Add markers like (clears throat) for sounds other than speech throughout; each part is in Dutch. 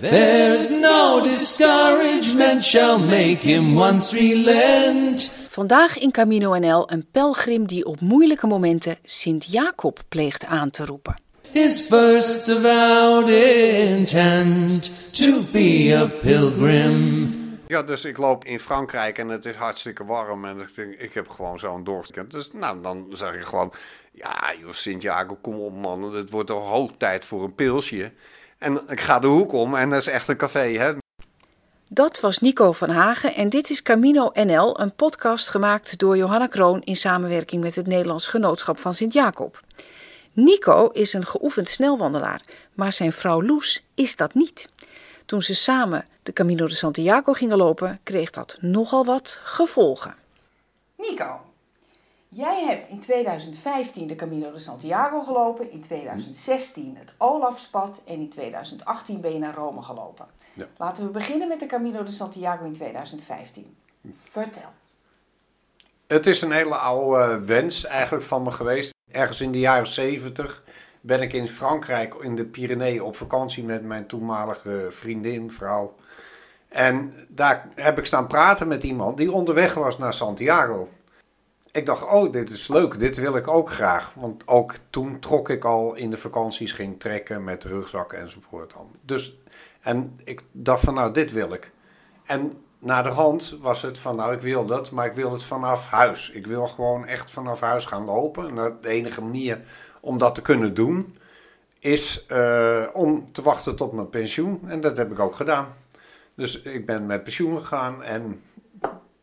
There's no discouragement shall make him once relent. Vandaag in Camino NL een pelgrim die op moeilijke momenten Sint-Jacob pleegt aan te roepen. His first avowed intent to be a pilgrim. Ja, dus ik loop in Frankrijk en het is hartstikke warm. En ik denk, ik heb gewoon zo'n doorgekend. Dus nou, dan zeg ik gewoon... Ja, joh, Sint-Jacob, kom op man. Het wordt al hoog tijd voor een pilsje. En ik ga de hoek om en dat is echt een café, hè. Dat was Nico van Hagen en dit is Camino NL, een podcast gemaakt door Johanna Kroon in samenwerking met het Nederlands Genootschap van Sint-Jacob. Nico is een geoefend snelwandelaar, maar zijn vrouw Loes is dat niet. Toen ze samen de Camino de Santiago gingen lopen, kreeg dat nogal wat gevolgen. Nico, jij hebt in 2015 de Camino de Santiago gelopen, in 2016 het Olafspad en in 2018 ben je naar Rome gelopen. Ja. Laten we beginnen met de Camino de Santiago in 2015. Vertel. Het is een hele oude wens eigenlijk van me geweest. Ergens in de jaren 70 ben ik in Frankrijk in de Pyreneeën op vakantie met mijn toenmalige vriendin, vrouw. En daar heb ik staan praten met iemand die onderweg was naar Santiago. Ik dacht, oh, dit is leuk, dit wil ik ook graag. Want ook toen trok ik al in de vakanties, ging trekken met rugzak enzovoort. dan. Dus, en ik dacht van, nou, dit wil ik. En na de hand was het van, nou, ik wil dat, maar ik wil het vanaf huis. Ik wil gewoon echt vanaf huis gaan lopen. En de enige manier om dat te kunnen doen, is eh, om te wachten tot mijn pensioen. En dat heb ik ook gedaan. Dus ik ben met pensioen gegaan en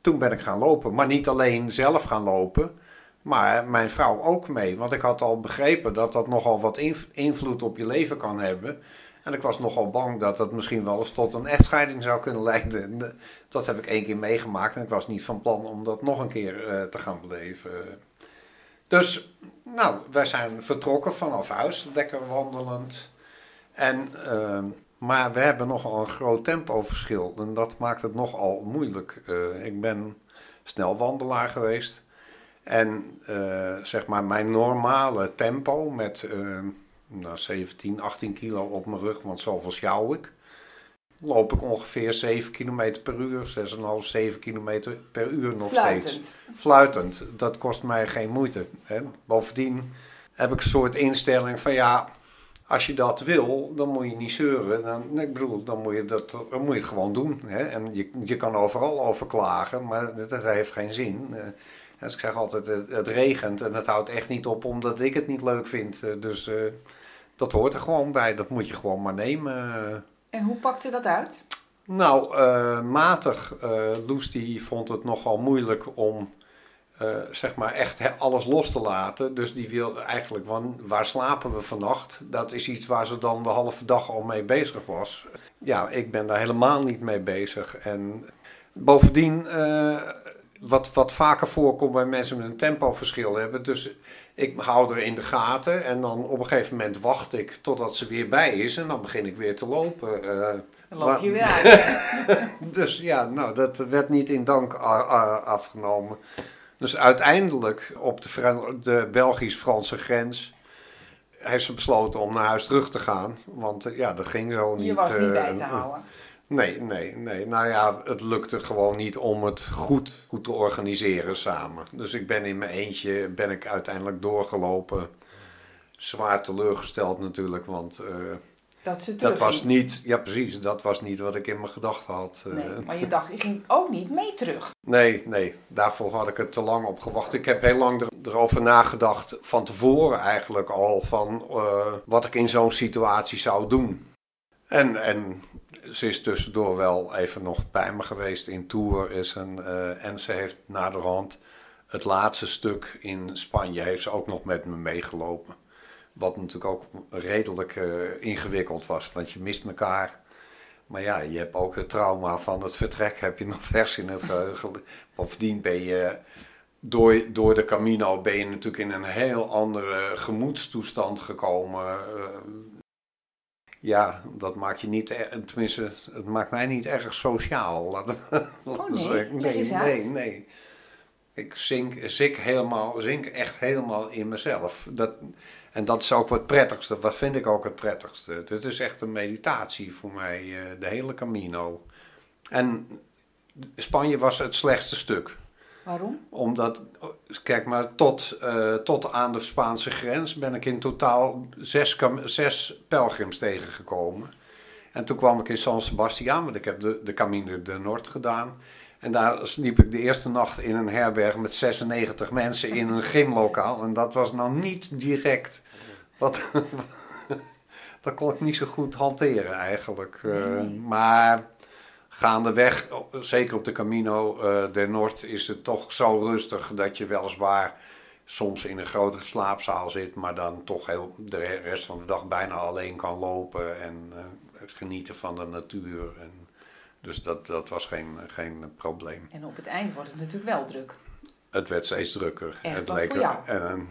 toen ben ik gaan lopen. Maar niet alleen zelf gaan lopen, maar mijn vrouw ook mee. Want ik had al begrepen dat dat nogal wat inv- invloed op je leven kan hebben. En ik was nogal bang dat dat misschien wel eens tot een echtscheiding zou kunnen leiden. En, eh, Dat heb ik één keer meegemaakt en ik was niet van plan om dat nog een keer eh, te gaan beleven. Dus, nou, wij zijn vertrokken vanaf huis, lekker wandelend. En, ehm, maar we hebben nogal een groot tempoverschil en dat maakt het nogal moeilijk. Eh, ik ben snel wandelaar geweest. En eh, zeg maar mijn normale tempo met eh, nou, 17, 18 kilo op mijn rug, want zoveel sjouw ik. Loop ik ongeveer 7 km per uur, 6,5, 7 km per uur nog steeds Fluitend. fluitend. Dat kost mij geen moeite. Hè. Bovendien heb ik een soort instelling van ja, als je dat wil, dan moet je niet zeuren. Dan, ik bedoel, dan moet je, dat, dan moet je het gewoon doen. Hè. En je, je kan overal over klagen, maar dat, dat heeft geen zin. Dus ik zeg altijd, het, het regent en het houdt echt niet op omdat ik het niet leuk vind. Eh, dus eh, dat hoort er gewoon bij. Dat moet je gewoon maar nemen. En hoe pakte dat uit? Nou, matig. Loes die vond het nogal moeilijk om eh, zeg maar echt he- alles los te laten. Dus die wilde eigenlijk, van, waar slapen we vannacht? Dat is iets waar ze dan de halve dag al mee bezig was. Ja, ik ben daar helemaal niet mee bezig. En bovendien, eh, wat, wat vaker voorkomt bij mensen met een tempoverschil hebben. Dus ik hou er in de gaten en dan op een gegeven moment wacht ik totdat ze weer bij is. En dan begin ik weer te lopen. eh. Dan loop je weer (laughs) uit. dus ja, nou, dat werd niet in dank afgenomen. Dus uiteindelijk op de, de Belgisch-Franse grens heeft ze besloten om naar huis terug te gaan. Want eh, ja, dat ging zo niet. Je was niet eh, bij te houden. Nee, nee, nee. Nou ja, het lukte gewoon niet om het goed, goed te organiseren samen. Dus ik ben in mijn eentje, ben ik uiteindelijk doorgelopen. Zwaar teleurgesteld natuurlijk, want eh, Dat ze dat was niet, ja precies, dat was niet wat ik in mijn gedachten had. eh. Nee, maar je dacht, je ging ook niet mee terug. Nee, nee, daarvoor had ik er te lang op gewacht. Ik heb heel lang er, erover nagedacht, van tevoren eigenlijk al, van eh, wat ik in zo'n situatie zou doen. En, en ze is tussendoor wel even nog bij me geweest in Tour. Is een, eh, en ze heeft naderhand het laatste stuk in Spanje heeft ze ook nog met me meegelopen. Wat natuurlijk ook redelijk eh, ingewikkeld was, want je mist elkaar. Maar ja, je hebt ook het trauma van het vertrek, heb je nog (laughs) vers in het geheugen. Bovendien ben je door, door de Camino ben je natuurlijk in een heel andere gemoedstoestand gekomen. Eh, ja, dat maakt je niet, tenminste, het maakt mij niet erg sociaal. (laughs) Laten we, we nee? nee, nee, nee. Ik zink, zink, helemaal, zink echt helemaal in mezelf. Dat, En dat is ook wat prettigste. Wat vind ik ook het prettigste? Het is echt een meditatie voor mij, eh, de hele Camino. En Spanje was het slechtste stuk. Waarom? Omdat, kijk maar, tot, uh, tot aan de Spaanse grens ben ik in totaal zes, zes pelgrims tegengekomen. En toen kwam ik in San Sebastian, want ik heb de, de Camino de Noord gedaan. En daar sliep ik de eerste nacht in een herberg met 96 mensen in een gymlokaal. En dat was nou niet direct. Wat, (laughs) dat kon ik niet zo goed hanteren eigenlijk. Uh, maar gaandeweg, zeker op de Camino uh, de Noord, is het toch zo rustig dat je weliswaar soms in een grote slaapzaal zit, maar dan toch heel, de rest van de dag bijna alleen kan lopen en uh, genieten van de natuur. En, dus dat, dat was geen, geen probleem. En op het eind wordt het natuurlijk wel druk. Het werd steeds drukker. Echt, het leek en,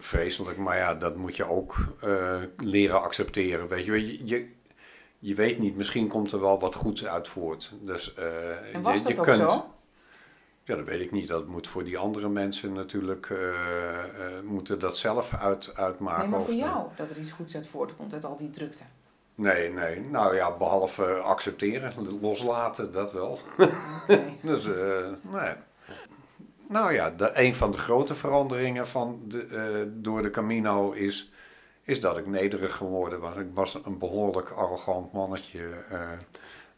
vreselijk, maar ja, dat moet je ook uh, leren accepteren. Weet je, je, je weet niet, misschien komt er wel wat goeds uit voort. Dus, uh, en was je, dat je ook kunt, zo? Ja, dat weet ik niet. Dat moet voor die andere mensen natuurlijk, uh, moeten dat zelf uit, uitmaken. Nee, maar voor jou, dat er iets goeds uit voortkomt uit al die drukte. Nee, nee. Nou ja, behalve accepteren, loslaten, dat wel. Okay. (laughs) dus, nee. Nou ja, de, een van de grote veranderingen van de, door de Camino is is dat ik nederig geworden was. Ik was een behoorlijk arrogant mannetje. Uh,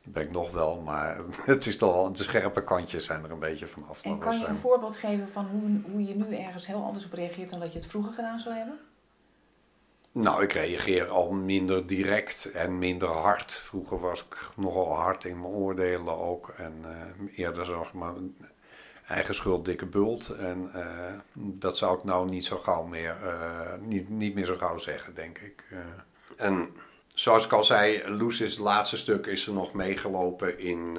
dat ben ik nog wel, maar (laughs) het is toch wel, de scherpe kantjes zijn er een beetje vanaf. En kan je een voorbeeld geven van hoe, hoe je nu ergens heel anders op reageert dan dat je het vroeger gedaan zou hebben? Nou, ik reageer al minder direct en minder hard. Vroeger was ik nogal hard in mijn oordelen ook. En uh, eerder zeg maar eigen schuld dikke bult. En uh, dat zou ik nou niet zo gauw meer, uh, niet, niet meer zo gauw zeggen, denk ik. En zoals ik al zei, Loes is het laatste stuk is er nog meegelopen in,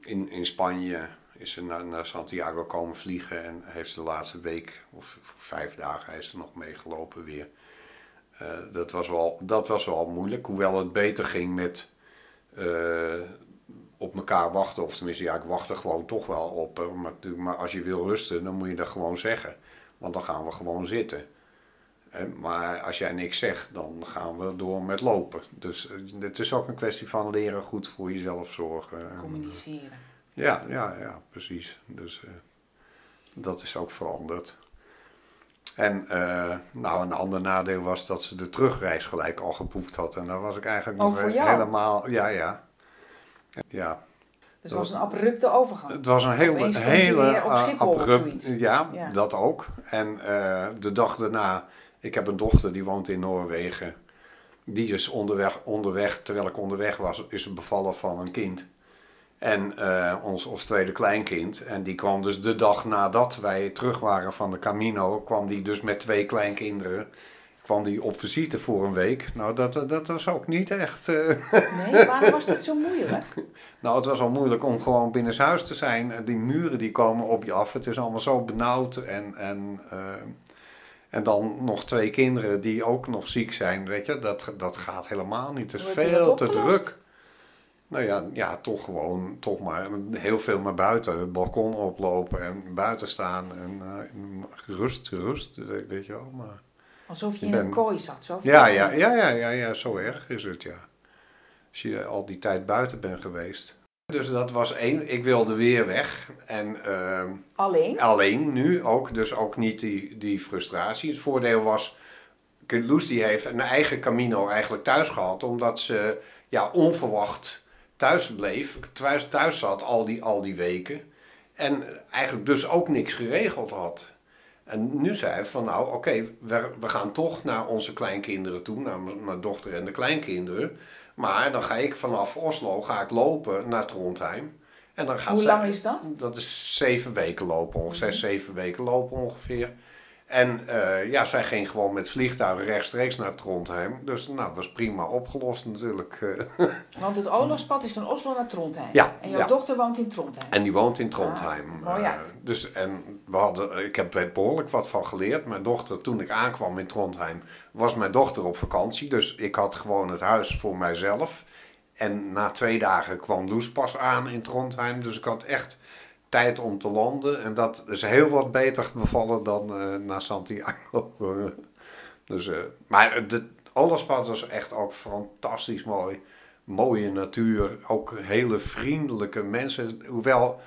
in, in Spanje. Is ze naar, naar, Santiago komen vliegen en heeft de laatste week of vijf dagen is er nog meegelopen weer. Dat, was wel, dat was wel moeilijk, hoewel het beter ging met op elkaar wachten. Of tenminste, ja, ik wacht er gewoon toch wel op. Maar, maar als je wil rusten, dan moet je dat gewoon zeggen. Want dan gaan we gewoon zitten. Maar als jij niks zegt, dan gaan we door met lopen. Dus het is ook een kwestie van leren goed voor jezelf zorgen. Communiceren. Ja, ja, ja, precies. Dus uh, dat is ook veranderd. En uh, nou, een ander nadeel was dat ze de terugreis gelijk al geboekt had. En daar was ik eigenlijk oh, nog jou? helemaal. Ja, ja. Ja. Dus het was een abrupte overgang. Het was een hele, hele of abrupt. Ja, Ja. dat ook. En uh, de dag daarna, ik heb een dochter die woont in Noorwegen. Die is onderweg, onderweg terwijl ik onderweg was, is ze bevallen van een kind. En uh, ons, ons tweede kleinkind. En die kwam dus de dag nadat wij terug waren van de Camino, kwam die dus met twee kleinkinderen. Kwam die op visite voor een week. Nou, dat, dat was ook niet echt. Uh, (laughs) Nee, waarom was dat zo moeilijk? nou, het was al moeilijk om gewoon binnenshuis te zijn. Die muren die komen op je af. Het is allemaal zo benauwd. En, en, uh, en dan nog twee kinderen die ook nog ziek zijn. Weet je, dat, dat gaat helemaal niet. Het is veel te druk. Nou ja, ja, toch gewoon, toch maar heel veel naar buiten. Het balkon oplopen en buiten staan. En uh, rust, rust, weet je wel. Maar... Alsof je in een kooi zat. Zo Ja, ja, ja, ja, ja, ja, zo erg is het, ja. Als je al die tijd buiten bent geweest. Dus dat was één. Ik wilde weer weg. En ehm, Alleen? alleen nu ook, dus ook niet die, die frustratie. Het voordeel was, Loes die heeft een eigen Camino eigenlijk thuis gehad. Omdat ze ja, onverwacht thuis bleef, thuis, thuis zat al die, al die weken. En eigenlijk dus ook niks geregeld had. En nu zei hij van nou oké, we, we gaan toch naar onze kleinkinderen toe, naar mijn, dochter en de kleinkinderen. Maar dan ga ik vanaf Oslo ga ik lopen naar Trondheim. En dan gaat Hoe zij- lang is dat? Dat is zeven weken lopen, ongeveer Mhm. zes, zeven weken lopen ongeveer. En eh, ja, zij ging gewoon met vliegtuigen rechtstreeks naar Trondheim. Dus nou, was prima opgelost natuurlijk. (laughs) Want het oorlogspad is van Oslo naar Trondheim. Ja, En jouw ja. dochter woont in Trondheim. En die woont in Trondheim. Ah, mooi Eh, dus, en we hadden, ik heb er behoorlijk wat van geleerd. Mijn dochter, toen ik aankwam in Trondheim, was mijn dochter op vakantie. Dus ik had gewoon het huis voor mijzelf. En na twee dagen kwam Loes pas aan in Trondheim. Dus ik had echt tijd om te landen. En dat is heel wat beter bevallen dan eh, naar Santiago. (laughs) Dus, uh, maar de Olderspad was echt ook fantastisch mooi. Mooie natuur, ook hele vriendelijke mensen. Hoewel,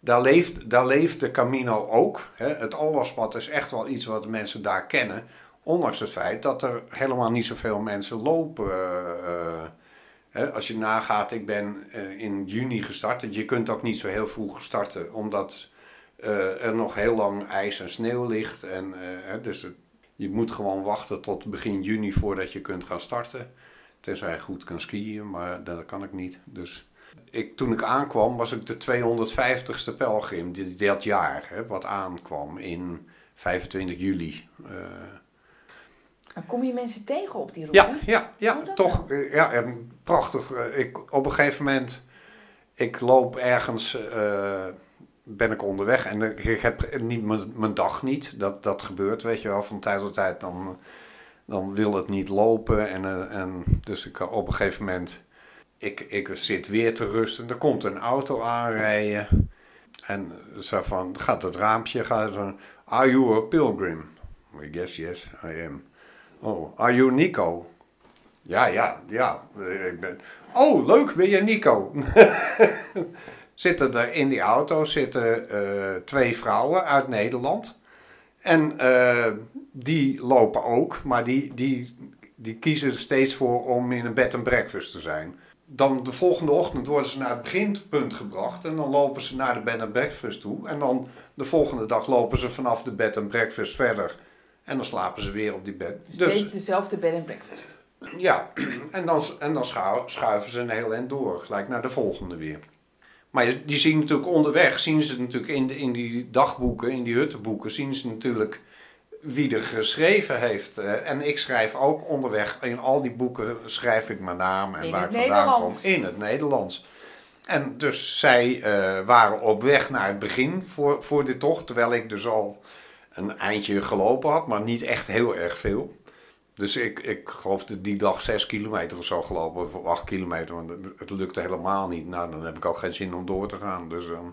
daar leeft, daar leeft de Camino ook. Hè. Het Olderspad is echt wel iets wat mensen daar kennen. Ondanks het feit dat er helemaal niet zoveel mensen lopen. Uh, Als je nagaat, ik ben uh, in juni gestart. Je kunt ook niet zo heel vroeg starten, omdat er nog heel lang ijs en sneeuw ligt. En, dus het, je moet gewoon wachten tot begin juni voordat je kunt gaan starten. Tenzij je goed kan skiën, maar dat kan ik niet. Dus ik, toen ik aankwam was ik de 250ste pelgrim dit, dat jaar. Hè, wat aankwam in 25 juli. Uh, kom je mensen tegen op die route? Ja, ja, ja toch. Ja, en prachtig. Ik, op een gegeven moment, ik loop ergens... Uh, ben ik onderweg en ik heb niet mijn, dag niet. Dat, dat gebeurt, weet je wel, van tijd tot tijd. Dan, dan wil het niet lopen. En, eh, en dus ik, op een gegeven moment, ik, ik zit weer te rusten. Er komt een auto aanrijden. En zo van, gaat het raampje, gaat van, are you a pilgrim? Yes, yes, I am. Oh, are you Nico? Ja, ja, ja. Ik ben... Oh, leuk, ben je Nico? (laughs) zitten er in die auto zitten, uh, twee vrouwen uit Nederland. En uh, die lopen ook, maar die, die, die kiezen er steeds voor om in een bed en breakfast te zijn. Dan de volgende ochtend worden ze naar het beginpunt gebracht en dan lopen ze naar de bed and breakfast toe. En dan de volgende dag lopen ze vanaf de bed and breakfast verder en dan slapen ze weer op die bed. Dus steeds dezelfde bed and breakfast. Ja, (clears throat) en dan, en dan schuiven ze een heel eind door, gelijk naar de volgende weer. Maar die zien natuurlijk onderweg, zien ze natuurlijk in, de, in die dagboeken, in die huttenboeken, zien ze natuurlijk wie er geschreven heeft. Eh, en ik schrijf ook onderweg, in al die boeken schrijf ik mijn naam en waar ik vandaan kom in het Nederlands. En dus zij uh, waren op weg naar het begin voor, voor dit tocht, terwijl ik dus al een eindje gelopen had, maar niet echt heel erg veel. Dus ik, ik geloof dat die dag 6 kilometer of zo gelopen, of 8 kilometer, want het, lukte helemaal niet. Nou, dan heb ik ook geen zin om door te gaan. Dus um,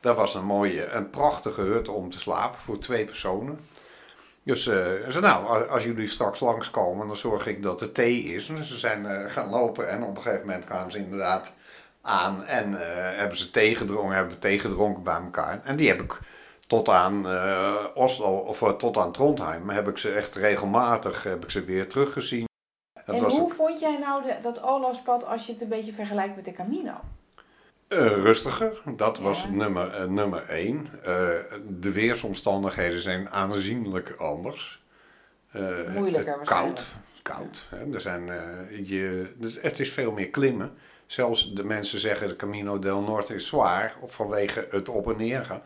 dat was een mooie, een prachtige hut om te slapen voor twee personen. Dus uh, ze nou, als jullie straks langskomen, dan zorg ik dat er thee is. Dus ze zijn uh, gaan lopen en op een gegeven moment gaan ze inderdaad aan en uh, hebben ze thee gedronken, hebben thee gedronken bij elkaar. En die heb ik tot aan uh, Oslo of uh, tot aan Trondheim heb ik ze echt regelmatig heb ik ze weer teruggezien. Dat en hoe vond jij nou de, dat Olaspad als je het een beetje vergelijkt met de Camino? Uh, rustiger, dat was nummer, nummer één. de weersomstandigheden zijn aanzienlijk anders. Moeilijker Koud, koud. Hè. Er zijn, je, dus het is veel meer klimmen. Zelfs de mensen zeggen de Camino del Norte is zwaar vanwege het op en neer gaan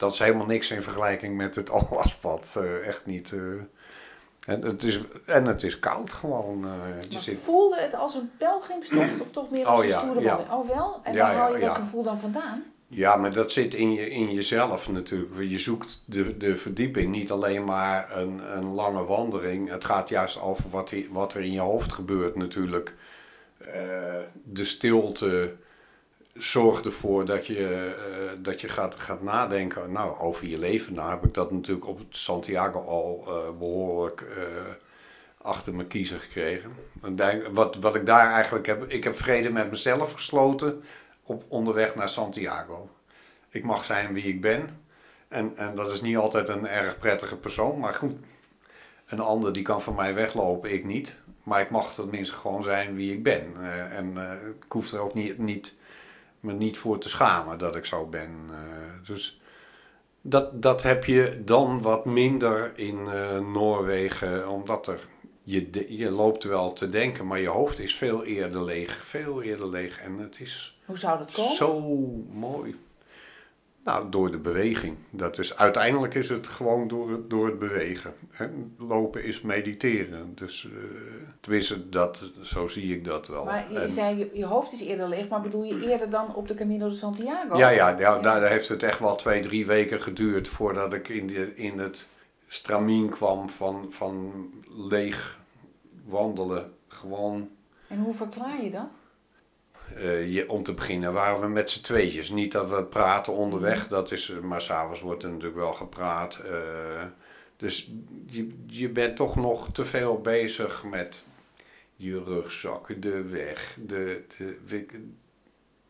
dat is helemaal niks in vergelijking met het (laughs) Alaspad. Uh, echt niet. Uh, en, het is, en het is koud gewoon. Uh, je zit... Voelde het als een pelgrimstocht (clears throat) of toch meer als oh, een ja, stoere ja. Oh wel? En waar haal je dat gevoel dan vandaan? Ja, maar dat zit in, je, in jezelf natuurlijk. Je zoekt de, de verdieping, niet alleen maar een, een lange wandeling. Het gaat juist over wat, wat er in je hoofd gebeurt natuurlijk. de stilte, zorg ervoor dat je, uh, dat je gaat, gaat nadenken nou, over je leven. Nou heb ik dat natuurlijk op Santiago al uh, behoorlijk uh, achter mijn kiezer gekregen. Wat, wat ik daar eigenlijk heb, ik heb vrede met mezelf gesloten op onderweg naar Santiago. Ik mag zijn wie ik ben. En, en dat is niet altijd een erg prettige persoon, maar goed. Een ander die kan van mij weglopen, ik niet. Maar ik mag tenminste gewoon zijn wie ik ben. en ik hoef er ook niet, niet me niet voor te schamen dat ik zo ben. Uh, dus dat, dat heb je dan wat minder in uh, Noorwegen, omdat er, je, je loopt wel te denken, maar je hoofd is veel eerder leeg. Veel eerder leeg en het is Hoe zou dat komen? zo mooi. Nou, door de beweging. Dat is, uiteindelijk is het gewoon door het, door het bewegen. Hè? Lopen is mediteren. Dus uh, tenminste, dat, zo zie ik dat wel. Maar je zei, je, je, hoofd is eerder leeg, maar bedoel je eerder dan op de Camino de Santiago? Ja, ja, ja, daar heeft het echt wel twee, drie weken geduurd voordat ik in, de, in het stramien kwam van, van leeg wandelen. Gewoon. En hoe verklaar je dat? Uh, je, om te beginnen waren we met z'n tweetjes. Niet dat we praten onderweg, mhm. dat is, maar s'avonds wordt er natuurlijk wel gepraat. Uh, Dus je, je bent toch nog te veel bezig met je rugzak, de weg, de... de,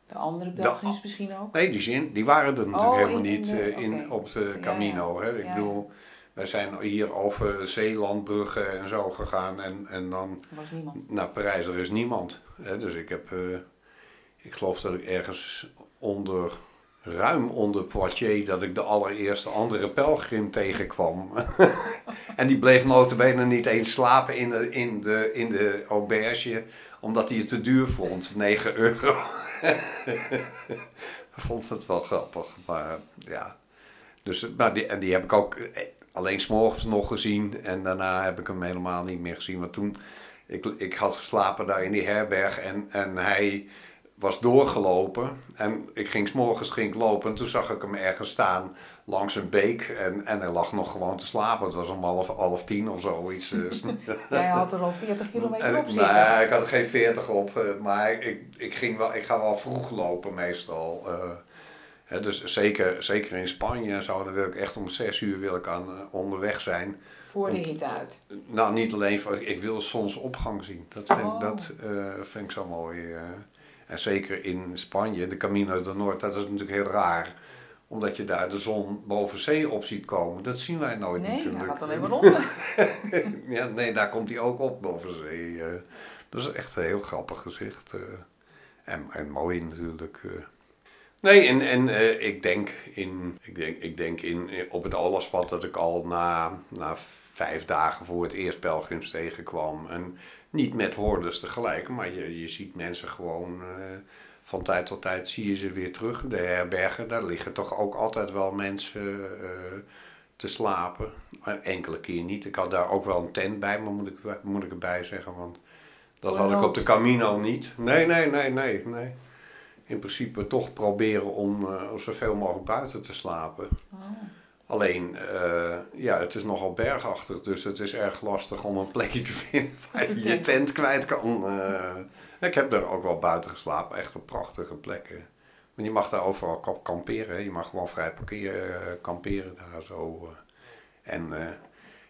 de andere pelgrims misschien ook? Nee, die, zin, die waren er natuurlijk oh, helemaal niet in, in eh, op de Camino. Hè? Ik bedoel, wij zijn hier over Zeelandbruggen en zo gegaan en, en dan was niemand. naar Parijs. Er is niemand. Hè? Dus ik heb, uh, ik geloof dat ik ergens onder ruim onder Poitiers dat ik de allereerste andere pelgrim tegenkwam. (laughs) en die bleef notabene niet eens slapen in de, in de, in de auberge, omdat hij het te duur vond. 9 euro. (laughs) vond het wel grappig, maar ja. Dus, maar die, en die heb ik ook eh, alleen s'morgens nog gezien en daarna heb ik hem helemaal niet meer gezien. Want toen, ik, ik had geslapen daar in die herberg en, en hij was doorgelopen. En ik ging s'morgens ging lopen en toen zag ik hem ergens staan langs een beek. En, en hij lag nog gewoon te slapen. Het was om half, half tien of zoiets. (laughs) Jij had er al 40 kilometer op zitten. Nee, ik had er geen 40 op. Eh, maar ik, ik, ging wel, ik ga wel vroeg lopen meestal. Uh, hè, dus zeker, zeker in Spanje zouden wil ik echt om 6 uur wil ik aan, uh, onderweg zijn. Voor de hitte uit? Nou, niet alleen voor... Ik wil zonsopgang zien. Dat vind, oh. dat, vind ik zo mooi. En zeker in Spanje, de Camino de Noord, dat is natuurlijk heel raar. Omdat je daar de zon boven zee op ziet komen. Dat zien wij nooit nee, natuurlijk. Nee, gaat alleen maar onder. (laughs) ja, nee, daar komt hij ook op boven zee. Eh. dat is echt een heel grappig gezicht. Eh. en, en mooi natuurlijk. Eh. Nee, en, en ik denk, in, ik denk, ik denk in, op het Allaspad dat ik al na, na vijf dagen voor het eerst pelgrims tegenkwam. En niet met hordes tegelijk, maar je, je ziet mensen gewoon uh, van tijd tot tijd zie je ze weer terug. De herbergen, daar liggen toch ook altijd wel mensen uh, te slapen. Maar enkele keer niet. Ik had daar ook wel een tent bij, maar moet ik, moet ik erbij zeggen, want dat had ik op de Camino niet. Nee, nee, nee, nee, nee. In principe toch proberen om uh, zoveel mogelijk buiten te slapen. Oh. Alleen, uh, ja, het is nogal bergachtig, dus het is erg lastig om een plekje te (laughs) vinden waar je je (laughs) tent kwijt kan. Uh, ik heb er ook wel buiten geslapen, echt een prachtige plekken. Want je mag daar overal kamperen, je mag gewoon vrij parkeren, uh, kamperen daar zo. en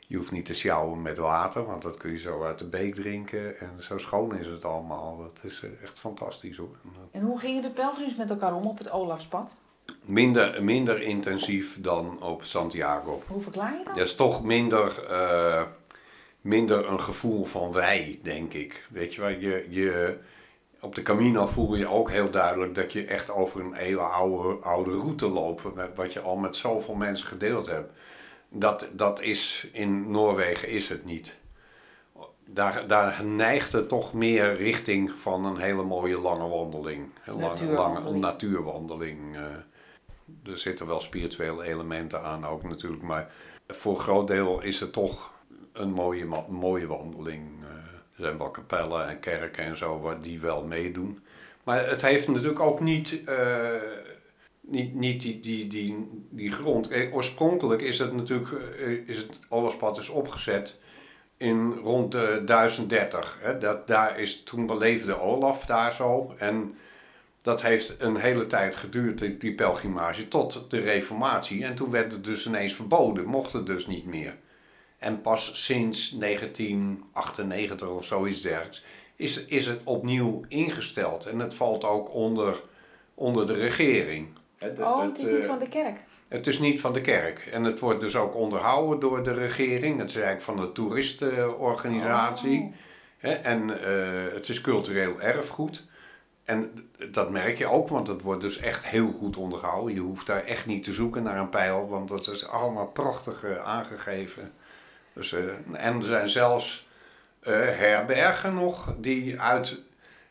je hoeft niet te sjouwen met water, want dat kun je zo uit de beek drinken. En zo schoon is het allemaal. Dat is echt fantastisch hoor. En hoe gingen de pelgrims met elkaar om op het Olafspad? Minder, minder intensief dan op Santiago. Hoe verklaar je dat? Dat is toch minder, uh, minder een gevoel van wij, denk ik. Weet je wel, je, je, op de Camino voel je ook heel duidelijk dat je echt over een hele oude, oude route loopt. Wat je al met zoveel mensen gedeeld hebt. Dat, dat is in Noorwegen is het niet. Daar, daar neigt het toch meer richting van een hele mooie lange wandeling. Een lange, lange natuurwandeling. Uh, er zitten wel spirituele elementen aan ook natuurlijk. Maar voor een groot deel is het toch een mooie, mooie wandeling. Eh, er zijn wel kapellen en kerken en zo die wel meedoen. Maar het heeft natuurlijk ook niet, uh, niet, niet die, die, die, die grond. Eh, oorspronkelijk is het natuurlijk, is het Allespad is opgezet in rond de 1030. Hè. Dat, daar is, toen beleefde Olaf daar zo. En dat heeft een hele tijd geduurd, die, pelgrimage, tot de reformatie. En toen werd het dus ineens verboden, mocht het dus niet meer. En pas sinds 1998 of zoiets dergelijks is, is het opnieuw ingesteld. En het valt ook onder, onder de regering. oh, het is niet van de kerk? Het is niet van de kerk. En het wordt dus ook onderhouden door de regering. Het is eigenlijk van de toeristenorganisatie. Oh. En uh, het is cultureel erfgoed. En dat merk je ook, want het wordt dus echt heel goed onderhouden. Je hoeft daar echt niet te zoeken naar een pijl, want dat is allemaal prachtig uh, aangegeven. Dus, uh, en er zijn zelfs uh, herbergen nog die uit,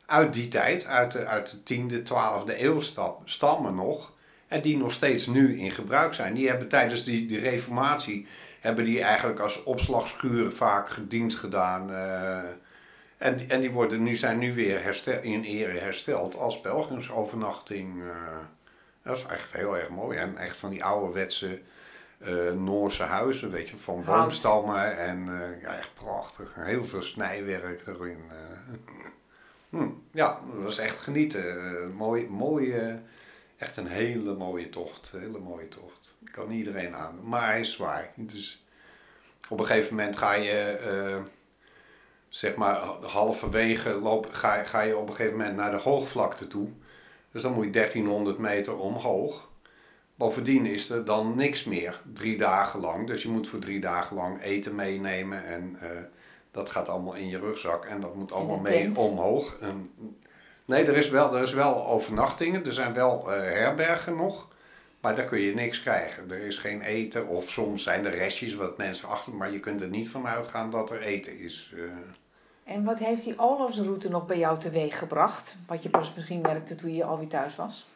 uit die tijd, uit de, uit de 10e, 12e eeuw stammen nog. En die nog steeds nu in gebruik zijn. Die hebben tijdens die, reformatie, hebben die eigenlijk als opslagschuur vaak gediend gedaan en, en die worden nu, zijn nu weer herstel, in ere hersteld als pelgrimsovernachting. Uh, dat is echt heel erg mooi. En echt van die ouderwetse uh, Noorse huizen, weet je, van boomstammen. En uh, ja, echt prachtig. Heel veel snijwerk erin. hm, ja, dat was echt genieten. mooi, mooie, echt een hele mooie tocht. Hele mooie tocht. Kan iedereen aan. Maar hij is zwaar. Dus op een gegeven moment ga je, zeg maar, halverwege loop, ga, ga je op een gegeven moment naar de hoogvlakte toe. Dus dan moet je 1300 meter omhoog. Bovendien is er dan niks meer, drie dagen lang. Dus je moet voor drie dagen lang eten meenemen en uh, dat gaat allemaal in je rugzak en dat moet allemaal mee omhoog. En, nee, er is, wel, er is wel overnachtingen, er zijn wel uh, herbergen nog. Maar daar kun je niks krijgen. Er is geen eten of soms zijn er restjes wat mensen achter, maar je kunt er niet van uitgaan dat er eten is. Uh. En wat heeft die oorlogsroute nog bij jou teweeg gebracht? Wat je pas misschien merkte toen je alweer thuis was?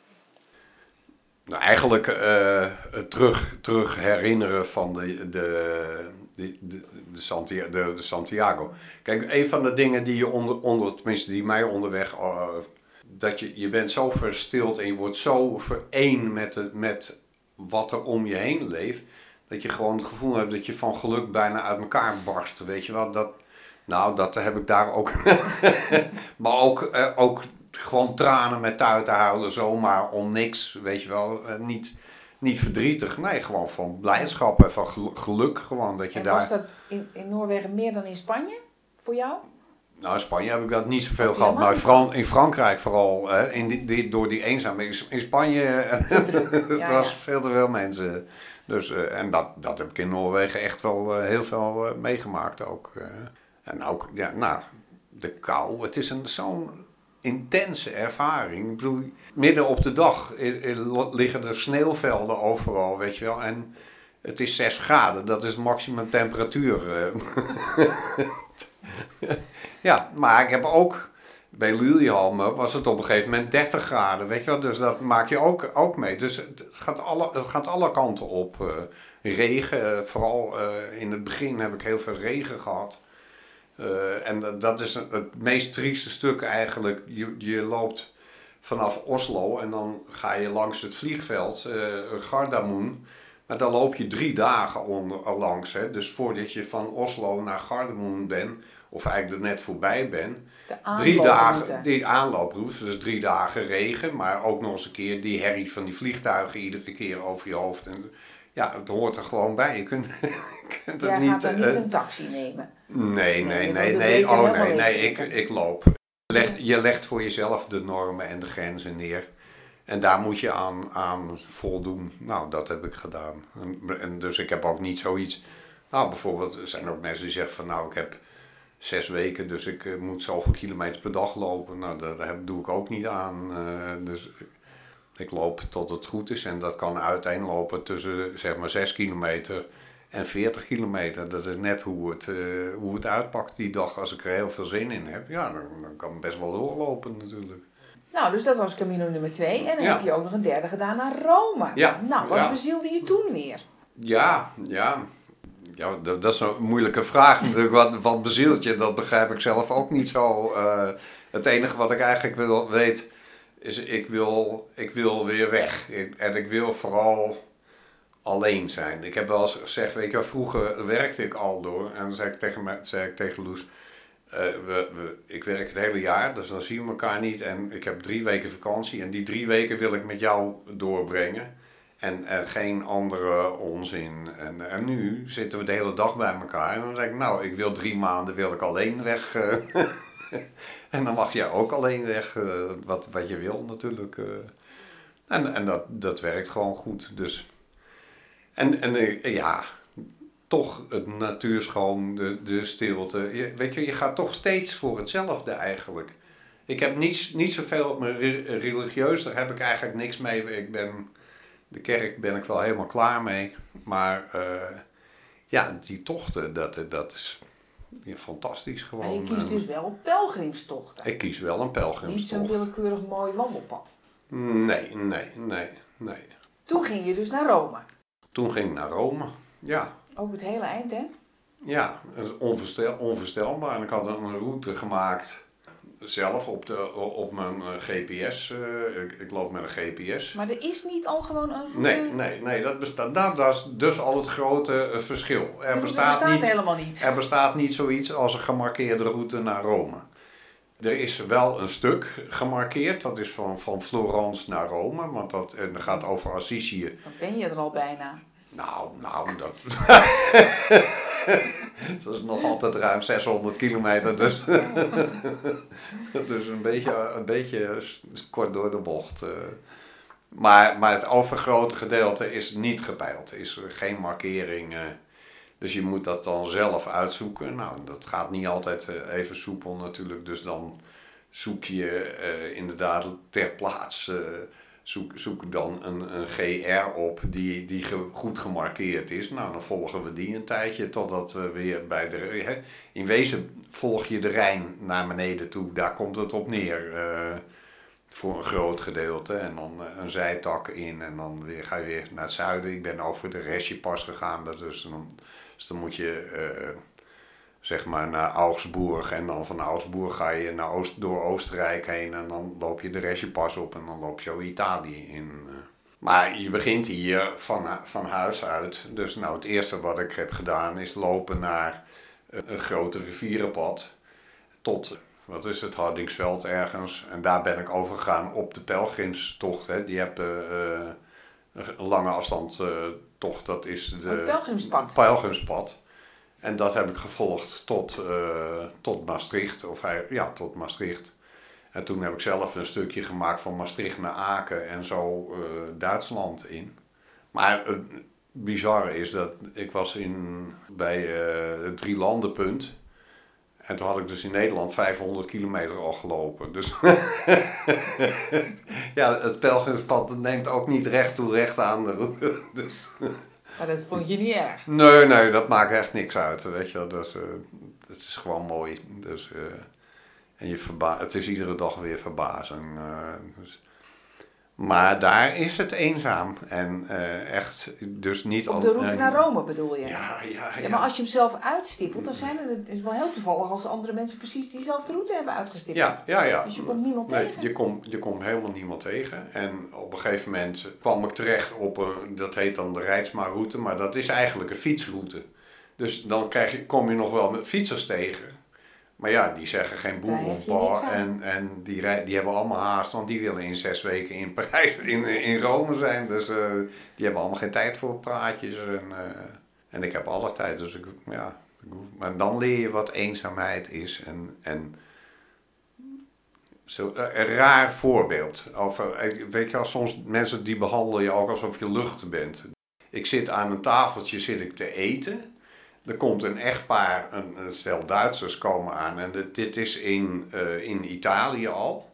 Nou, eigenlijk uh, terug, terug herinneren van de, de, de, de, de, Santiago, de, Santiago. Kijk, een van de dingen die je onder, onder tenminste die mij onderweg, uh, dat je, je bent zo verstild en je wordt zo vereen met, de, met wat er om je heen leeft, dat je gewoon het gevoel hebt dat je van geluk bijna uit elkaar barst. Weet je wel, dat, nou, dat heb ik daar ook. (laughs) maar ook, uh, ook gewoon tranen met tuiten te huilen, zomaar om niks, weet je wel. Uh, niet, niet verdrietig, nee, gewoon van blijdschap en van geluk gewoon dat je en daar... was dat in, in Noorwegen meer dan in Spanje voor jou? Nou, in Spanje heb ik dat niet zoveel gehad, maar in, Fran in Frankrijk vooral, hè, in die, die, door die eenzaamheid. In Spanje, het ja, (laughs) was ja. veel te veel mensen. Dus, uh, en dat, dat heb ik in Noorwegen echt wel uh, heel veel uh, meegemaakt ook. en ook, ja, nou, de kou. Het is zo'n intense ervaring. Ik bedoel, midden op de dag liggen er sneeuwvelden overal, weet je wel. En het is 6 graden, dat is de maximum temperatuur. (laughs) (laughs) ja, maar ik heb ook bij Lillehammer was het op een gegeven moment 30 graden, weet je wel. Dus dat maak je ook, ook mee. Dus het gaat alle, het gaat alle kanten op. Uh, regen, vooral uh, in het begin heb ik heel veel regen gehad. En dat is het meest trieste stuk eigenlijk. Je, je loopt vanaf Oslo en dan ga je langs het vliegveld Gardamoen. Maar dan loop je drie dagen onder, langs. Hè? Dus voordat je van Oslo naar Gardamoen bent, of eigenlijk er net voorbij bent. Drie dagen, die aanlooproute, dus drie dagen regen, maar ook nog eens een keer die herrie van die vliegtuigen iedere keer over je hoofd. En, ja, het hoort er gewoon bij. Je kunt, (laughs) kunt het niet... gaat niet uh, een taxi nemen? Nee, nee, nee, nee. Oh nee, nee, ik, ik loop. Leg, je legt voor jezelf de normen en de grenzen neer. En daar moet je aan, aan voldoen. Nou, dat heb ik gedaan. En, dus ik heb ook niet zoiets... Nou, bijvoorbeeld, er zijn ook mensen die zeggen van... Nou, ik heb zes weken, dus ik uh, moet zoveel kilometer per dag lopen. Nou, dat, doe ik ook niet aan. Uh, dus ik loop tot het goed is en dat kan uiteenlopen tussen zeg maar 6 kilometer en 40 kilometer. Dat is net hoe het, uh, hoe het uitpakt die dag. Als ik er heel veel zin in heb, ja, dan, dan kan best wel doorlopen natuurlijk. Nou, dus dat was Camino nummer 2. En dan heb je ook nog een derde gedaan naar Rome. Ja. Nou, wat ja. bezielde je toen weer? Ja, ja. Ja, dat, dat is een moeilijke vraag (laughs) natuurlijk. Wat, wat bezielt je? Dat begrijp ik zelf ook niet zo. Uh, het enige wat ik eigenlijk wil, weet is ik wil, ik wil weer weg. En ik wil vooral alleen zijn. Ik heb wel eens gezegd, weet je wel, vroeger werkte ik al door. En dan zei ik tegen, mij, zei ik tegen Loes, uh, we, we, ik werk het hele jaar, dus dan zien we elkaar niet. En ik heb drie weken vakantie en die drie weken wil ik met jou doorbrengen. En geen andere onzin. En, en nu zitten we de hele dag bij elkaar. En dan zeg ik, nou, ik wil drie maanden wil ik alleen weg. Uh, (laughs) en dan mag jij ook alleen weg, uh, wat, wat je wil natuurlijk. En, en dat, dat werkt gewoon goed. Dus. En, en ja, toch het natuurschoon, de, de stilte. Je, weet je, je gaat toch steeds voor hetzelfde eigenlijk. Ik heb niet, niet zoveel, maar religieus, daar heb ik eigenlijk niks mee. Ik ben, de kerk ben ik wel helemaal klaar mee. Maar ja, die tochten, dat, dat is ja, fantastisch gewoon. Maar je kiest dus wel pelgrimstochten. Ik kies wel een pelgrimstocht. Niet zo'n willekeurig mooi wandelpad. Nee, nee, nee, nee. Toen ging je dus naar Rome. Toen ging ik naar Rome, ja. Ook het hele eind, hè? Ja, dat is onvoorstel, onvoorstelbaar. En ik had een route gemaakt zelf op, de, op mijn GPS. Uh, ik, ik, loop met een GPS. Maar er is niet al gewoon een route? Nee, nee, nee dat bestaat. Dat is dus al het grote uh, verschil. Er bestaat, bestaat niet, helemaal niet. Er bestaat niet zoiets als een gemarkeerde route naar Rome. Er is wel een stuk gemarkeerd, dat is van, van Florence naar Rome, want dat, en dat gaat over Assisië. Dan ben je er al bijna. Nou, nou, dat... (laughs) dat is nog altijd ruim 600 kilometer, dus... (laughs) dus een beetje, een beetje kort door de bocht. eh. Maar, maar het overgrote gedeelte is niet gepeild. Is er geen markering. eh. Dus je moet dat dan zelf uitzoeken. Nou, dat gaat niet altijd eh, even soepel natuurlijk. Dus dan zoek je inderdaad ter plaatse... zoek, zoek dan een, een GR op die, die goed gemarkeerd is. Nou, dan volgen we die een tijdje totdat we weer bij de... In wezen volg je de Rijn naar beneden toe. Daar komt het op neer. eh, voor een groot gedeelte. En dan eh, een zijtak in. En dan weer, ga je weer naar het zuiden. Ik ben over de restje pas gegaan. Dat is dus dan moet je eh, zeg maar naar Augsburg. En dan van Augsburg ga je naar Oost, door Oostenrijk heen. En dan loop je de restje pas op. En dan loop je zo Italië in. eh. Maar je begint hier van, van huis uit. Dus nou, het eerste wat ik heb gedaan is lopen naar eh, een grote rivierenpad. Tot, wat is het, Hardingsveld ergens. En daar ben ik overgegaan op de pelgrimstocht. Hè. Die heb eh, een lange afstand tocht. Dat is de Een pelgrimspad. pelgrimspad. En dat heb ik gevolgd tot, eh, tot Maastricht. Of hij, ja, tot Maastricht. En toen heb ik zelf een stukje gemaakt van Maastricht naar Aken en zo eh, Duitsland in. Maar het bizarre is dat ik was in, bij eh, het Drielandenpunt. En toen had ik dus in Nederland 500 kilometer al gelopen. Dus (laughs) ja, het pelgrimspad neemt ook niet recht toe recht aan. (laughs) Dus, Maar dat vond je niet erg. nee, nee, dat maakt echt niks uit. Weet je, wel. dus, eh, het is gewoon mooi. Dus, eh, en je verba het is iedere dag weer verbazing. eh, dus. Maar daar is het eenzaam. En eh, echt, dus niet Op de route naar Rome bedoel je? Ja, ja, ja. Ja, maar als je hem zelf uitstippelt, dan zijn er, het is wel heel toevallig als andere mensen precies diezelfde route hebben uitgestippeld. Ja, ja, ja. Dus je komt niemand Nee, tegen. je komt je komt helemaal niemand tegen. En op een gegeven moment kwam ik terecht op, een, dat heet dan de Rijtsma-route, maar dat is eigenlijk een fietsroute. Dus dan krijg je, kom je nog wel met fietsers tegen. Maar ja, die zeggen geen boel Daar of bar. En, en die, rij- die hebben allemaal haast, want die willen in zes weken in Parijs, in, in Rome zijn. Dus eh, die hebben allemaal geen tijd voor praatjes. En, eh, en ik heb alle tijd, dus ik, ja. ik hoef- Maar dan leer je wat eenzaamheid is en... en zo, eh, een raar voorbeeld. Eh, weet je wel, soms mensen die behandelen je ook alsof je luchten bent. Ik zit aan een tafeltje zit ik te eten. Er komt een echtpaar, een, een stel Duitsers komen aan. En dit, dit is in, eh, in Italië al.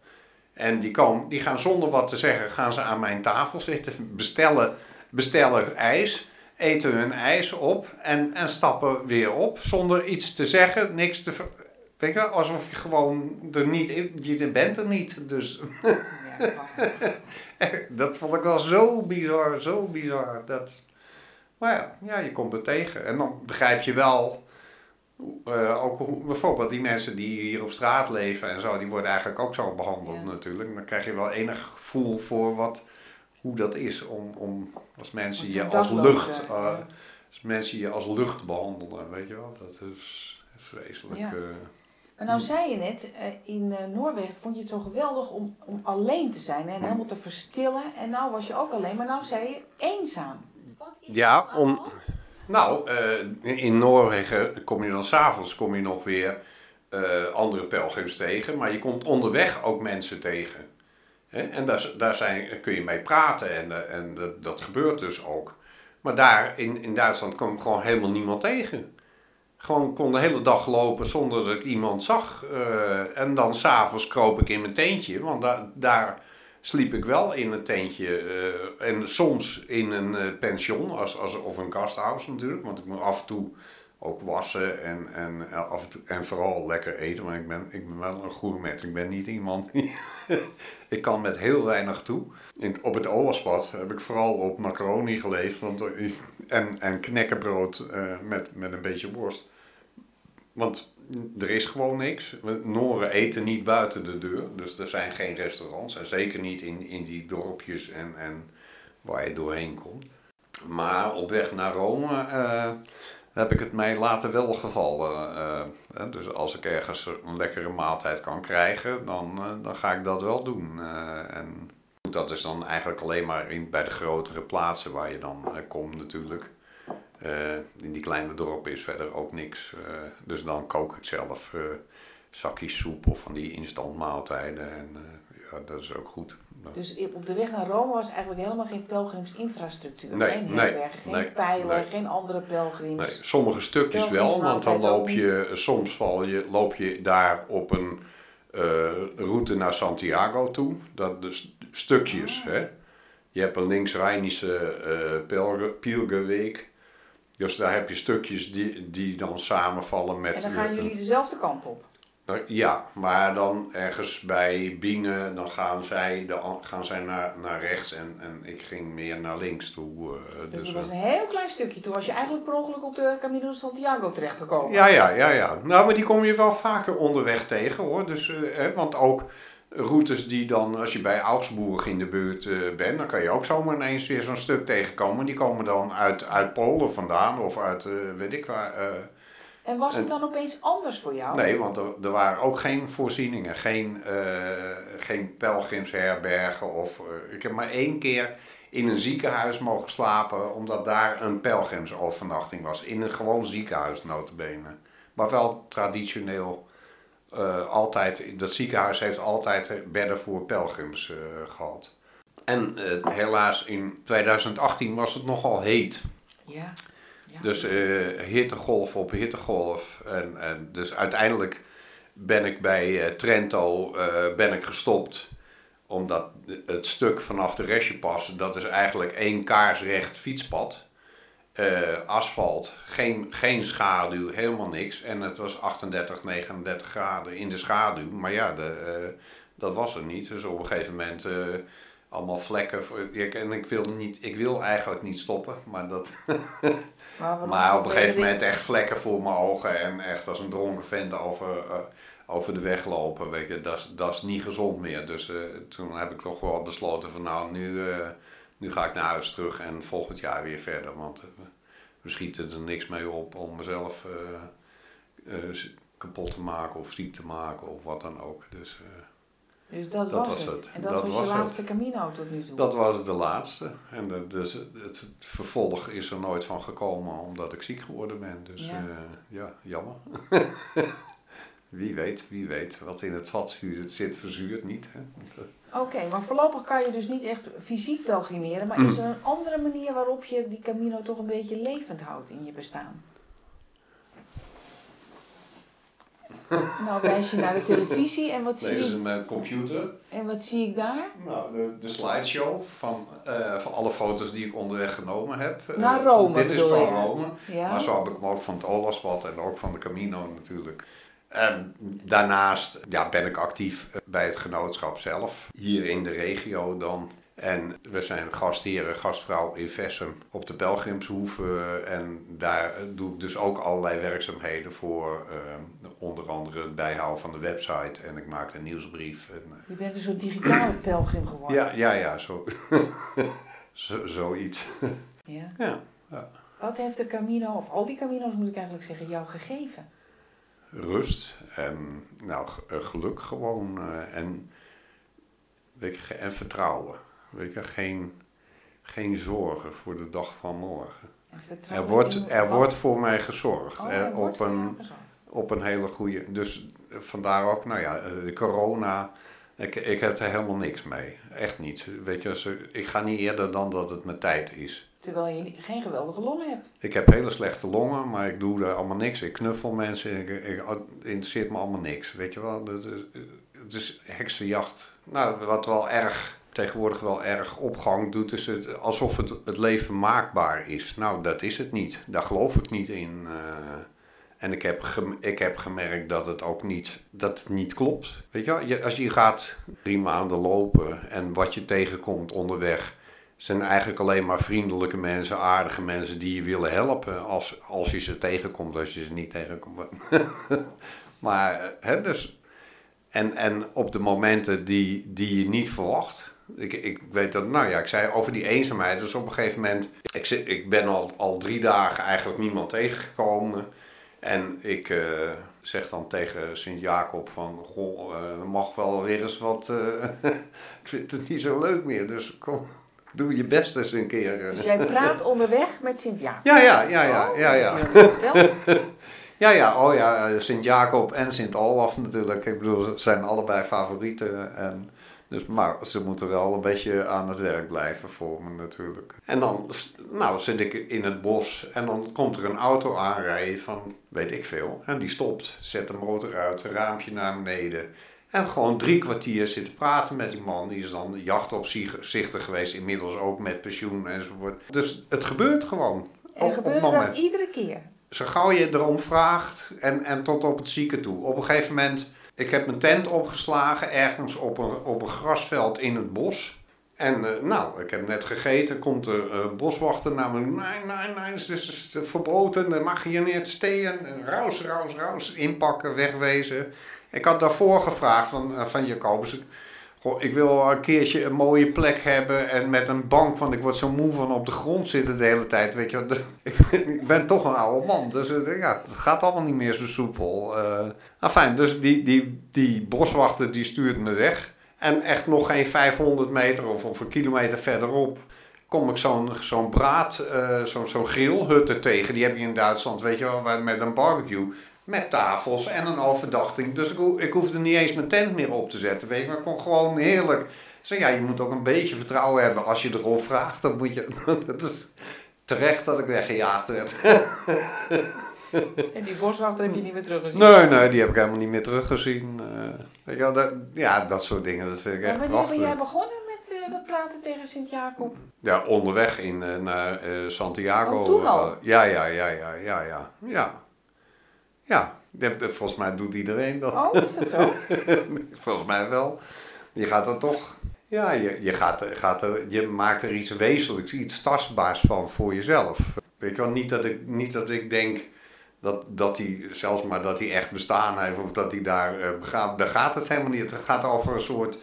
En die, komen, die gaan zonder wat te zeggen, gaan ze aan mijn tafel zitten, bestellen, bestellen ijs, eten hun ijs op en, en stappen weer op. Zonder iets te zeggen, niks te... Weet je alsof je gewoon er niet in, je bent er niet. Dus Ja, (laughs) dat vond ik wel zo bizar, zo bizar. Dat... Maar ja, ja, je komt er tegen. En dan begrijp je wel, eh, ook hoe, bijvoorbeeld die mensen die hier op straat leven en zo, die worden eigenlijk ook zo behandeld Ja. natuurlijk. Dan krijg je wel enig gevoel voor wat, hoe dat is om, om als mensen je als lucht, eh, ja. als mensen je als lucht behandelen, weet je wel. Dat is vreselijk. Ja. eh. Maar nou zei je net, in Noorwegen vond je het zo geweldig om, om alleen te zijn hè, en helemaal te verstillen. En nou was je ook alleen, maar nou zei je eenzaam. Wat is Ja, om- hand? Nou, eh, in Noorwegen kom je dan s'avonds kom je nog weer eh, andere pelgrims tegen. Maar je komt onderweg ook mensen tegen. Hè? En daar, daar zijn, kun je mee praten en, eh, en dat, dat gebeurt dus ook. Maar daar in, in Duitsland kwam ik gewoon helemaal niemand tegen. Gewoon kon de hele dag lopen zonder dat ik iemand zag. en dan s'avonds kroop ik in mijn tentje, want daar sliep ik wel in een tentje. eh, en soms in een eh, pension als, als, of een gasthuis natuurlijk. Want ik moet af en toe ook wassen en, en, eh, af en, toe, en vooral lekker eten. Maar ik ben, ik ben wel een gourmet. Ik ben niet iemand die... (laughs) ik kan met heel weinig toe. In, op het Oaspad heb ik vooral op macaroni geleefd. Want en, en knekkenbrood met, met een beetje worst. Want er is gewoon niks. Noren eten niet buiten de deur. Dus er zijn geen restaurants. En zeker niet in, in die dorpjes en, en waar je doorheen komt. Maar op weg naar Rome eh, heb ik het mij later wel gevallen. eh, dus als ik ergens een lekkere maaltijd kan krijgen, dan, eh, dan ga ik dat wel doen. en Dat is dan eigenlijk alleen maar in, bij de grotere plaatsen waar je dan komt natuurlijk. Uh, in die kleine dorpen is verder ook niks. Uh, dus dan kook ik zelf zakjes soep of van die instantmaaltijden. En ja, dat is ook goed. Dus op de weg naar Rome was eigenlijk helemaal geen pelgrimsinfrastructuur. Nee, geen nee, geen nee, pijlen, nee. geen andere pelgrims. Nee, sommige stukjes wel, want dan loop je, soms val je, loop je daar op een eh, route naar Santiago toe. Dat de st- stukjes, Ah. hè. Je hebt een links-Rijnische eh pilger, pilgerweek. Dus daar heb je stukjes die, die dan samenvallen met... En dan gaan jullie dezelfde kant op. Ja, maar dan ergens bij Bingen, dan gaan zij, de, an- gaan zij naar, naar rechts en, en ik ging meer naar links toe. eh, Dus dus, dat was een heel klein stukje. Toen was je eigenlijk per ongeluk op de Camino de Santiago terechtgekomen. Ja, ja, ja, ja. Nou, maar die kom je wel vaker onderweg tegen hoor. Dus, eh, want ook routes die dan, als je bij Augsburg in de buurt eh, bent, dan kan je ook zomaar ineens weer zo'n stuk tegenkomen. Die komen dan uit, uit Polen vandaan of uit, eh, weet ik waar. eh. En was het dan opeens anders voor jou? nee, want er, er waren ook geen voorzieningen, geen, geen pelgrimsherbergen. Of, ik heb maar één keer in een ziekenhuis mogen slapen, omdat daar een pelgrimsovernachting was. In een gewoon ziekenhuis, notabene. Maar wel traditioneel eh, altijd, dat ziekenhuis heeft altijd bedden voor pelgrims eh, gehad. En eh, helaas in 2018 was het nogal heet. Ja. ja. Dus hittegolf op hittegolf. En, en dus uiteindelijk ben ik bij Trento ben ik gestopt. Omdat het stuk vanaf de Resjepas, dat is eigenlijk één kaarsrecht fietspad. Eh, asfalt, geen, geen schaduw, helemaal niks. En het was 38, 39 graden in de schaduw. Maar ja, de, eh, dat was er niet. Dus op een gegeven moment eh, allemaal vlekken. Voor, ik, en ik wil, niet, ik wil eigenlijk niet stoppen, maar dat... (laughs) Maar, op een gegeven moment echt vlekken voor mijn ogen en echt als een dronken vent over, over de weg lopen. Weet je, dat, is- dat is niet gezond meer. Dus toen heb ik toch wel besloten van nou, nu, nu ga ik naar huis terug en volgend jaar weer verder. Want eh, we schieten er niks mee op om mezelf eh, eh, kapot te maken of ziek te maken of wat dan ook. Dus eh, Dus dat, dat was, was het. het. En dat, Dat was, was je het. laatste Camino tot nu toe. dat was de laatste. En de, dus het, het vervolg is er nooit van gekomen omdat ik ziek geworden ben. Dus Ja. ja, ja jammer. (laughs) wie weet, wie weet. Wat in het vat zit, verzuurt niet. Oké, maar voorlopig kan je dus niet echt fysiek pelgrimeren. Maar Mm. is er een andere manier waarop je die Camino toch een beetje levend houdt in je bestaan? (laughs) nou, wijs je naar de televisie en wat, Nee, zie, dat is een computer. en wat zie ik daar? Nou, de, de slideshow van, eh, van alle foto's die ik onderweg genomen heb. Eh, Naar Rome Dit is van je? Rome. Ja? Maar zo heb ik hem ook van het Olaspad en ook van de Camino natuurlijk. En daarnaast ja, ben ik actief eh, bij het genootschap zelf, hier in de regio dan. En we zijn gastheren, gastvrouw in Vessem op de Pelgrimshoeve. En daar doe ik dus ook allerlei werkzaamheden voor. eh, onder andere het bijhouden van de website. En ik maak een nieuwsbrief. En, eh, Je bent een soort digitale (clears throat) pelgrim geworden. ja, ja, ja, zo. (laughs) zo zoiets. Ja. Ja, ja. Wat heeft de Camino, of al die Camino's moet ik eigenlijk zeggen, jou gegeven? Rust en nou, eh, geluk gewoon eh, en, weet je, en vertrouwen. Weet je, geen, geen zorgen voor de dag van morgen. En Er wordt, er wordt voor mij gezorgd. Oh, er op, een, op een hele goede. Dus eh, vandaar ook, nou ja, de corona. Ik, ik heb er helemaal niks mee. Echt niet. Weet je, ik ga niet eerder dan dat het mijn tijd is. Terwijl je geen geweldige longen hebt. Ik heb hele slechte longen, maar ik doe er allemaal niks. Ik knuffel mensen, ik, ik, interesseert me allemaal niks. Weet je wel, het is, het is heksenjacht. Nou, wat wel erg, tegenwoordig wel erg opgang doet, is het, alsof het, het leven maakbaar is. Nou, dat is het niet. Daar geloof ik niet in. eh. en ik heb, ik heb gemerkt dat het ook niet, dat het niet klopt. Weet je wel, je, als je gaat drie maanden lopen en wat je tegenkomt onderweg zijn eigenlijk alleen maar vriendelijke mensen, aardige mensen die je willen helpen als, als je ze tegenkomt, als je ze niet tegenkomt. (laughs) maar, hè, dus, en, en op de momenten die, die je niet verwacht. Ik, ik weet dat, nou ja, ik zei over die eenzaamheid. Dus op een gegeven moment, ik, ik ben al, al drie dagen eigenlijk niemand tegengekomen. En ik eh, zeg dan tegen Sint-Jacob van... Goh, er mag wel weer eens wat... eh, (laughs) ik vind het niet zo leuk meer, dus kom, doe je best eens een keer. eh. Dus jij praat onderweg met Sint-Jacob. Ja, ja, ja, ja, Oh, ja, ja. (laughs) Ja, ja, oh ja, eh, Sint-Jacob en Sint-Olaf natuurlijk. Ik bedoel, ze zijn allebei favorieten. En, dus, maar ze moeten wel een beetje aan het werk blijven voor me natuurlijk. En dan nou, zit ik in het bos en dan komt er een auto aanrijden van weet ik veel. En die stopt, zet de motor uit, raampje naar beneden. En gewoon drie kwartier zitten praten met die man. Die is dan jachtopzichter geweest, inmiddels ook met pensioen enzovoort. Dus het gebeurt gewoon. En op- op gebeurde het dat iedere keer? zo gauw je erom vraagt en, en tot op het zieken toe. Op een gegeven moment, ik heb mijn tent opgeslagen ergens op een, op een grasveld in het bos. En eh, nou, ik heb net gegeten, komt de eh, boswachter naar me. Nee, nee, nee, het is, verboden, dan mag je hier niet steken. En Raus, raus, raus, inpakken, wegwezen. Ik had daarvoor gevraagd van, eh, van Jacobus, Goh, ik wil een keertje een mooie plek hebben en met een bank, want ik word zo moe van op de grond zitten de hele tijd. Weet je, (laughs) ik, ben, toch een oude man, dus het, ja, het gaat allemaal niet meer zo soepel. Eh fijn, dus die, die, die boswachter die stuurt me weg. En echt nog geen 500 meter of, een kilometer verderop kom ik zo'n zo'n braad, eh, zo'n zo'n grillhutte tegen. Die heb je in Duitsland, weet je wel, met een barbecue. Met tafels en een overdachting. Dus ik, ho- ik hoefde niet eens mijn tent meer op te zetten. Weet je, maar ik kon gewoon heerlijk. Zo ja, je moet ook een beetje vertrouwen hebben. Als je erom vraagt, dan moet je. (laughs) Dat is terecht dat ik weggejaagd werd. (laughs) En die boswachter heb je niet meer teruggezien? Nee, nee, die heb ik helemaal niet meer teruggezien. Eh, weet je wel, dat, ja, dat soort dingen, dat vind ik echt wanneer ben jij begonnen met eh, dat praten tegen Sint-Jacob? Ja, onderweg in, eh, naar eh, Santiago. Oh, toen al? ja, ja, ja, ja, ja, ja. Ja, ja. Volgens mij doet iedereen dat. Oh, is dat zo? (laughs) Volgens mij wel. Je gaat er toch. Ja, je, je, gaat, gaat er, je maakt er iets wezenlijks, iets tastbaars van voor jezelf. Weet je wel, niet dat ik, niet dat ik denk dat, dat hij, zelfs maar dat hij echt bestaan heeft of dat hij daar eh, begraven. Daar gaat het helemaal niet. Het gaat over een soort.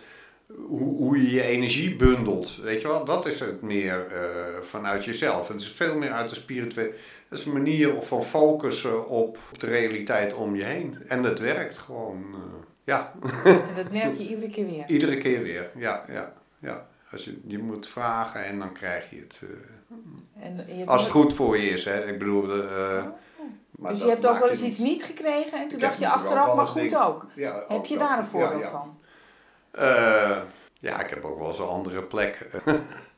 Hoe, hoe je je energie bundelt. Weet je wel, dat is het meer eh, vanuit jezelf. Het is veel meer uit de spirituele. Het is een manier van focussen op de realiteit om je heen. En het werkt gewoon. eh, ja. En dat merk je iedere keer weer. Iedere keer weer, ja, ja, ja. Als je, je moet vragen en dan krijg je het. eh, En je als het goed voor je is, hè. Ik bedoel, eh, maar dus je dat hebt ook maakt wel eens iets niet- gekregen en toen dacht je achteraf, maar goed ook. Ja, Heb ook je daar een voorbeeld ja. van? Ja, ik heb ook wel eens een andere plek (laughs)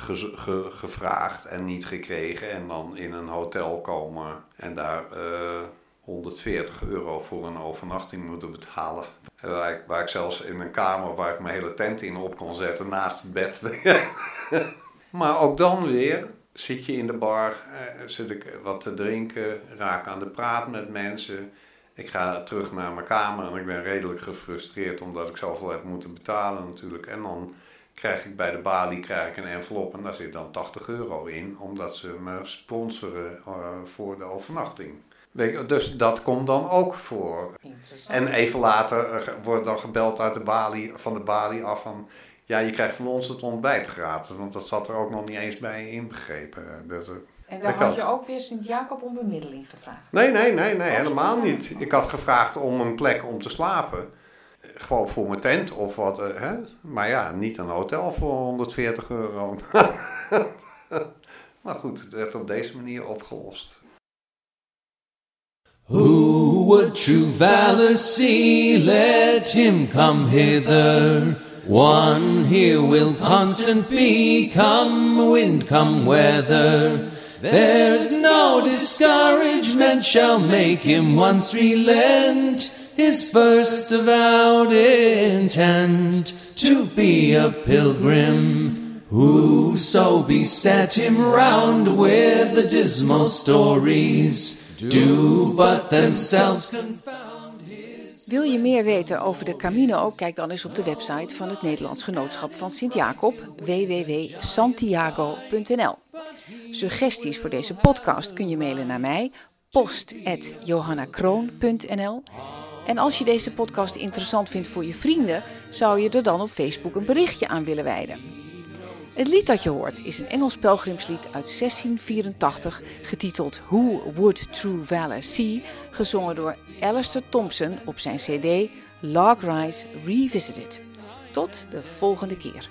ge- ge- gevraagd en niet gekregen. En dan in een hotel komen en daar eh, 140 euro voor een overnachting moeten betalen. En Waar ik, waar ik zelfs in een kamer waar ik mijn hele tent in op kon zetten naast het bed. (laughs) maar ook dan weer zit je in de bar, eh, zit ik wat te drinken, raak aan de praat met mensen. Ik ga terug naar mijn kamer en ik ben redelijk gefrustreerd omdat ik zoveel heb moeten betalen natuurlijk. En dan krijg ik bij de balie krijg ik een envelop en daar zit dan 80 euro in, omdat ze me sponsoren eh, voor de overnachting. Weet je, dus dat komt dan ook voor. En even later eh, wordt dan gebeld uit de balie, van de balie af van... Ja, je krijgt van ons het ontbijt gratis, want dat zat er ook nog niet eens bij inbegrepen. Dus, eh, En daar had je ook weer Sint-Jacob om bemiddeling gevraagd. Nee, nee, nee, nee, helemaal niet. Ik had gevraagd om een plek om te slapen. Gewoon voor mijn tent of wat. eh, hè? Maar ja, niet een hotel voor 140 euro. (laughs) maar goed, het werd op deze manier opgelost. Who would true valor see? Let him come hither. One here will constant be, come wind, come weather. There's no discouragement shall make him once relent his first avowed intent to be a pilgrim. Whoso beset him round with the dismal stories. Wil je meer weten over de Camino? Kijk dan eens op de website van het Nederlands Genootschap van Sint-Jacob, www.santiago.nl. Suggesties voor deze podcast kun je mailen naar mij, post.johannakroon.nl. En als je deze podcast interessant vindt voor je vrienden, zou je er dan op Facebook een berichtje aan willen wijden. Het lied dat je hoort is een Engels pelgrimslied uit 1684 getiteld Who Would True Valor See, gezongen door Alistair Thompson op zijn cd Log Rise Revisited. Tot de volgende keer.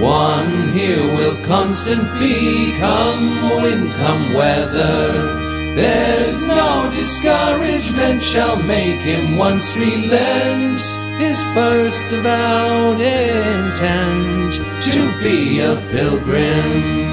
One here will constant be, come wind, come weather. There's no discouragement shall make him once relent his first avowed intent to be a pilgrim.